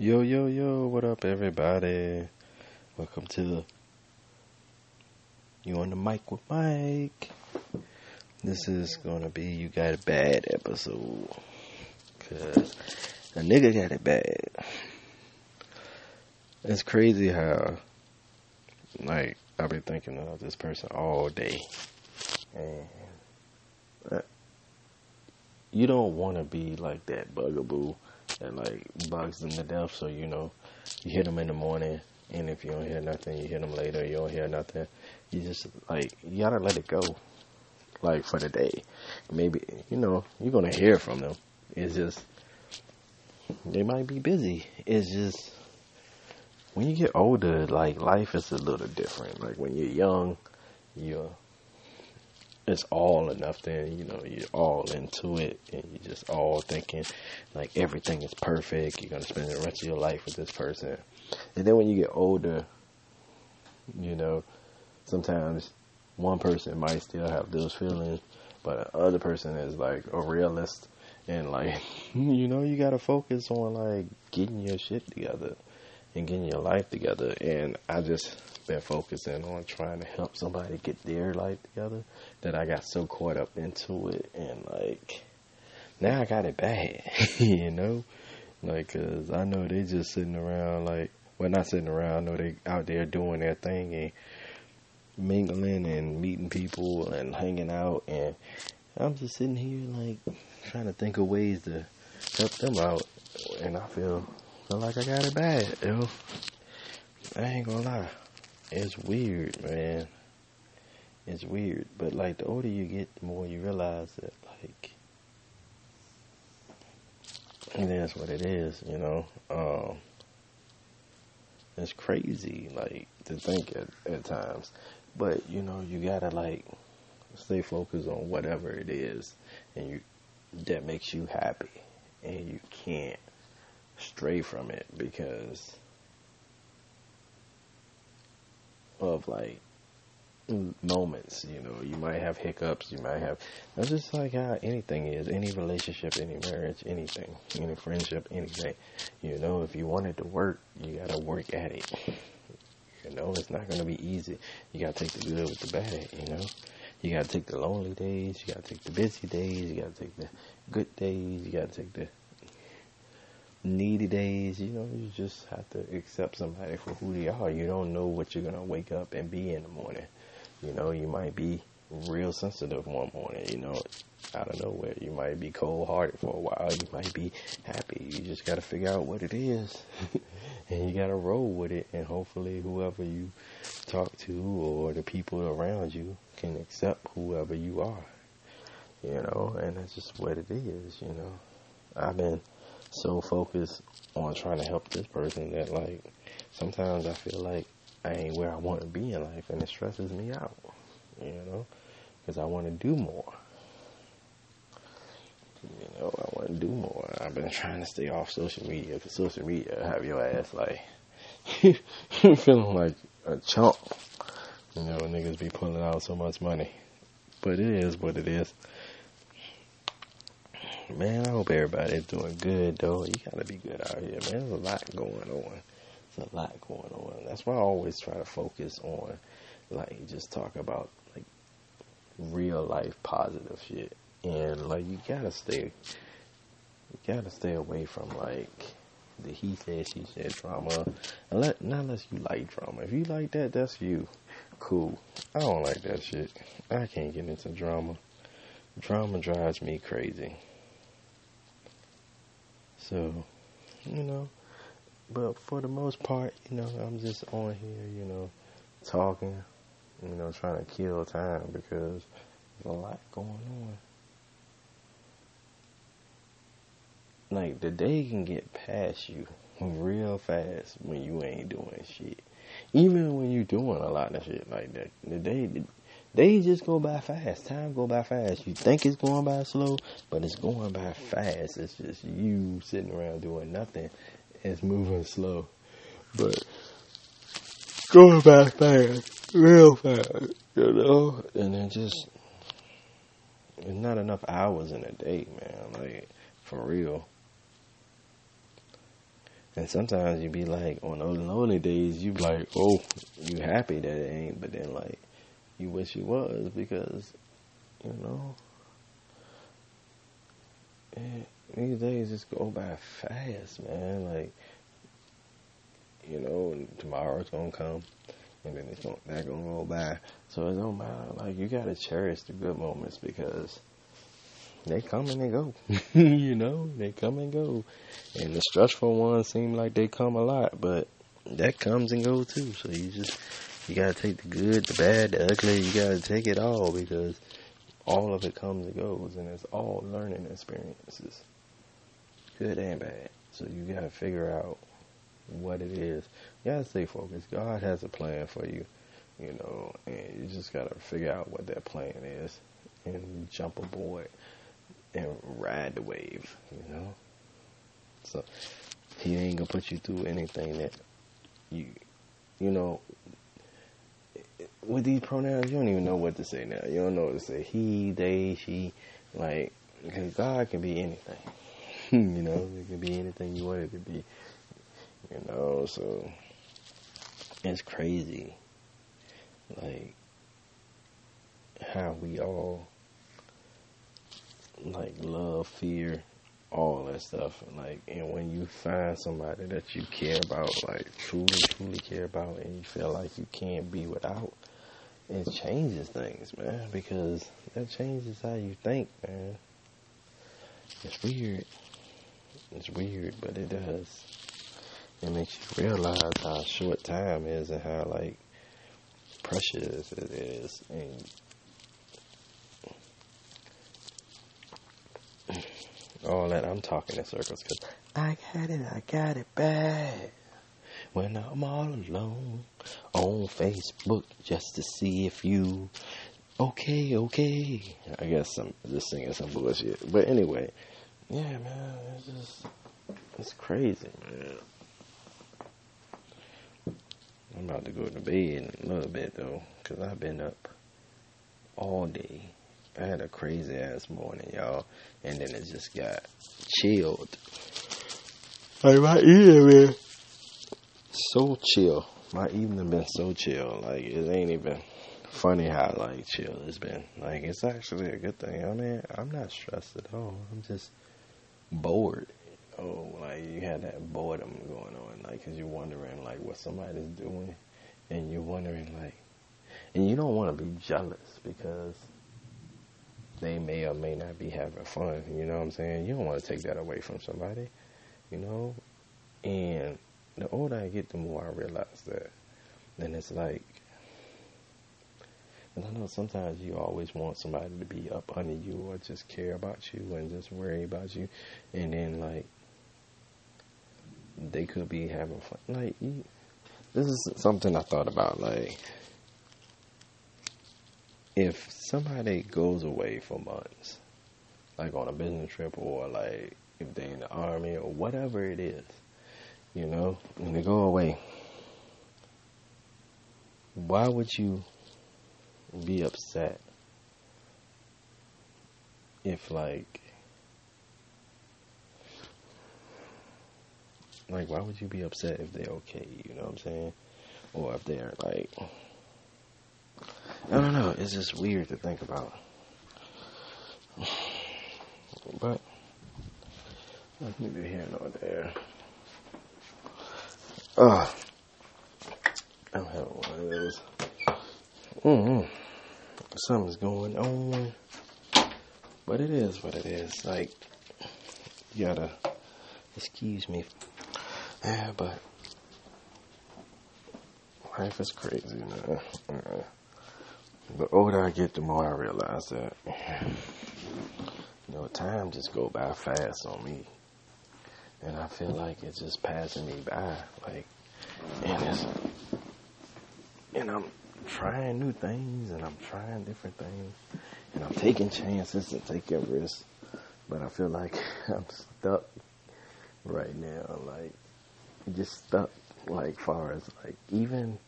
Yo, yo, yo, what up, everybody? Welcome to the You on the Mic with Mike. This is gonna be You Got It Bad episode. Cause a nigga got it bad. It's crazy how, like, I've been thinking of this person all day. And uh, you don't want to be like that bugaboo that like bugs them to death. So you know, you hit them in the morning, and if you don't hear nothing, you hit them later. You don't hear nothing. You just like you gotta let it go, like for the day. Maybe you know you're gonna hear from them. It's just they might be busy. It's just when you get older, like life is a little different. Like when you're young, you're it's all or nothing. You know, you're all into it, and you're just all thinking like everything is perfect. You're gonna spend the rest of your life with this person, and then when you get older, you know, sometimes one person might still have those feelings, but the other person is like a realist, and like you know, you gotta focus on like getting your shit together and getting your life together. And I just been focusing on trying to help somebody get their life together that I got so caught up into it and like now I got it bad, you know, like cause I know they just sitting around like well not sitting around, I know they out there doing their thing and mingling and meeting people and hanging out and I'm just sitting here like trying to think of ways to help them out and I feel feel like I got it bad, yo. I ain't gonna lie. It's weird, man. It's weird. But like the older you get, the more you realize that like and that's what it is, you know. Um it's crazy, like, to think at, at times. But, you know, you gotta like stay focused on whatever it is and you that makes you happy and you can't stray from it because of like moments, you know, you might have hiccups, you might have that's just like how anything is, any relationship, any marriage, anything, any friendship, anything. You know, if you want it to work, you gotta work at it. You know, it's not gonna be easy. You gotta take the good with the bad, you know. You gotta take the lonely days, you gotta take the busy days, you gotta take the good days, you gotta take the needy days, you know, you just have to accept somebody for who they are. You don't know what you're gonna wake up and be in the morning. You know, you might be real sensitive one morning, you know, out of nowhere. You might be cold hearted for a while. You might be happy. You just gotta figure out what it is. and you gotta roll with it and hopefully whoever you talk to or the people around you can accept whoever you are. You know, and that's just what it is, you know. I've been so focused on trying to help this person that like sometimes I feel like I ain't where I want to be in life, and it stresses me out. You know, because I want to do more. You know, I want to do more. I've been trying to stay off social media because social media have your ass like feeling like a chump. You know, niggas be pulling out so much money, but it is what it is. Man, I hope everybody's doing good though. You gotta be good out here, man. There's a lot going on. There's a lot going on. That's why I always try to focus on like just talk about like real life positive shit. And like you gotta stay you gotta stay away from like the he said she said drama. Unless, not unless you like drama. If you like that, that's you. Cool. I don't like that shit. I can't get into drama. Drama drives me crazy. So, you know, but for the most part, you know, I'm just on here, you know, talking, you know, trying to kill time because there's a lot going on. Like the day can get past you real fast when you ain't doing shit. Even when you're doing a lot of shit like that, the day the days just go by fast. Time go by fast. You think it's going by slow, but it's going by fast. It's just you sitting around doing nothing. It's moving slow, but going by fast, real fast. You know, and it just there's not enough hours in a day, man. Like for real. And sometimes you be like, on those lonely days, you be like, oh, you happy that it ain't, but then like, you wish it was because, you know, and these days just go by fast, man. Like, you know, tomorrow's gonna come, and then it's gonna that gonna go by. So it don't matter. Like, you gotta cherish the good moments because they come and they go. you know, they come and go. And the stressful ones seem like they come a lot, but that comes and goes too. So you just you gotta take the good, the bad, the ugly. You gotta take it all because all of it comes and goes, and it's all learning experiences, good and bad. So you gotta figure out what it is. You gotta stay focused. God has a plan for you, you know, and you just gotta figure out what that plan is and jump aboard and ride the wave, you know. So he ain't gonna put you through anything that you, you know. With these pronouns, you don't even know what to say now. You don't know what to say. He, they, she, like, because God can be anything. you know, it can be anything you want it to be. You know, so it's crazy, like how we all like love, fear, all that stuff. Like, and when you find somebody that you care about, like truly, truly care about, and you feel like you can't be without, it changes things, man. Because that changes how you think, man. It's weird. It's weird, but it does. It makes you realize how short time is and how like precious it is, and all that. I'm talking in circles because I got it, I got it bad. When I'm all alone on Facebook just to see if you okay, okay. I guess I'm just singing some bullshit. But anyway, yeah, man, it's just it's crazy, man. I'm about to go to bed in a little bit though, cause I've been up all day. I had a crazy ass morning, y'all, and then it just got chilled. Like my evening been so chill. My evening been so chill. Like it ain't even funny how like chill it's been. Like it's actually a good thing. I mean, I'm not stressed at all. I'm just bored. Oh, like you had that boredom going on, like, cause you're wondering like what somebody's doing, and you're wondering like, and you don't want to be jealous because they may or may not be having fun. You know what I'm saying? You don't want to take that away from somebody, you know? And the older I get, the more I realize that. And it's like, and I know sometimes you always want somebody to be up under you or just care about you and just worry about you. And then, like, they could be having fun. Like, you, this is something I thought about. Like, if somebody goes away for months, like on a business trip or like if they're in the army or whatever it is, you know, when they go away, why would you be upset if like like why would you be upset if they're okay, you know what I'm saying? Or if they're like I don't know. It's just weird to think about. But that's neither here nor there. Oh, I'm having one of those. Mm-hmm. Something's going on, but it is what it is. Like you gotta excuse me. Yeah, but life is crazy, man. The older I get, the more I realize that you know time just go by fast on me, and I feel like it's just passing me by. Like, and it's and I'm trying new things, and I'm trying different things, and I'm taking chances and taking risks, but I feel like I'm stuck right now. Like, just stuck. Like, far as like even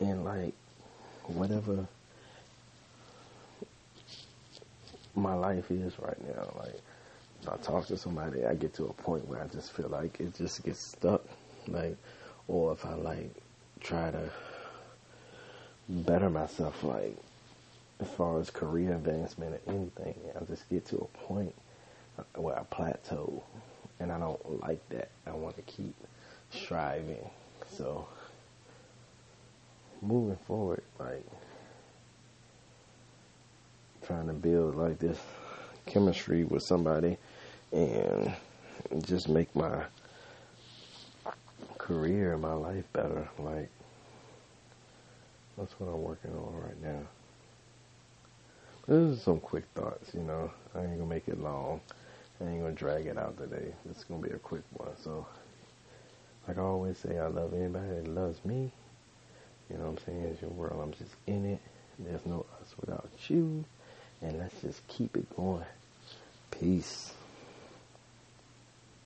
in like whatever my life is right now. Like If I talk to somebody, I get to a point where I just feel like it just gets stuck. Like, or if I like try to better myself, like as far as career advancement or anything, I just get to a point where I plateau, and I don't like that. I want to keep striving. So moving forward, like trying to build like this chemistry with somebody and just make my career and my life better. Like that's what I'm working on right now. This is some quick thoughts, you know. I ain't gonna make it long. I ain't gonna drag it out today. It's gonna be a quick one. So, like I always say, I love anybody that loves me. You know what I'm saying? It's your world. I'm just in it. There's no us without you. And let's just keep it going. Peace.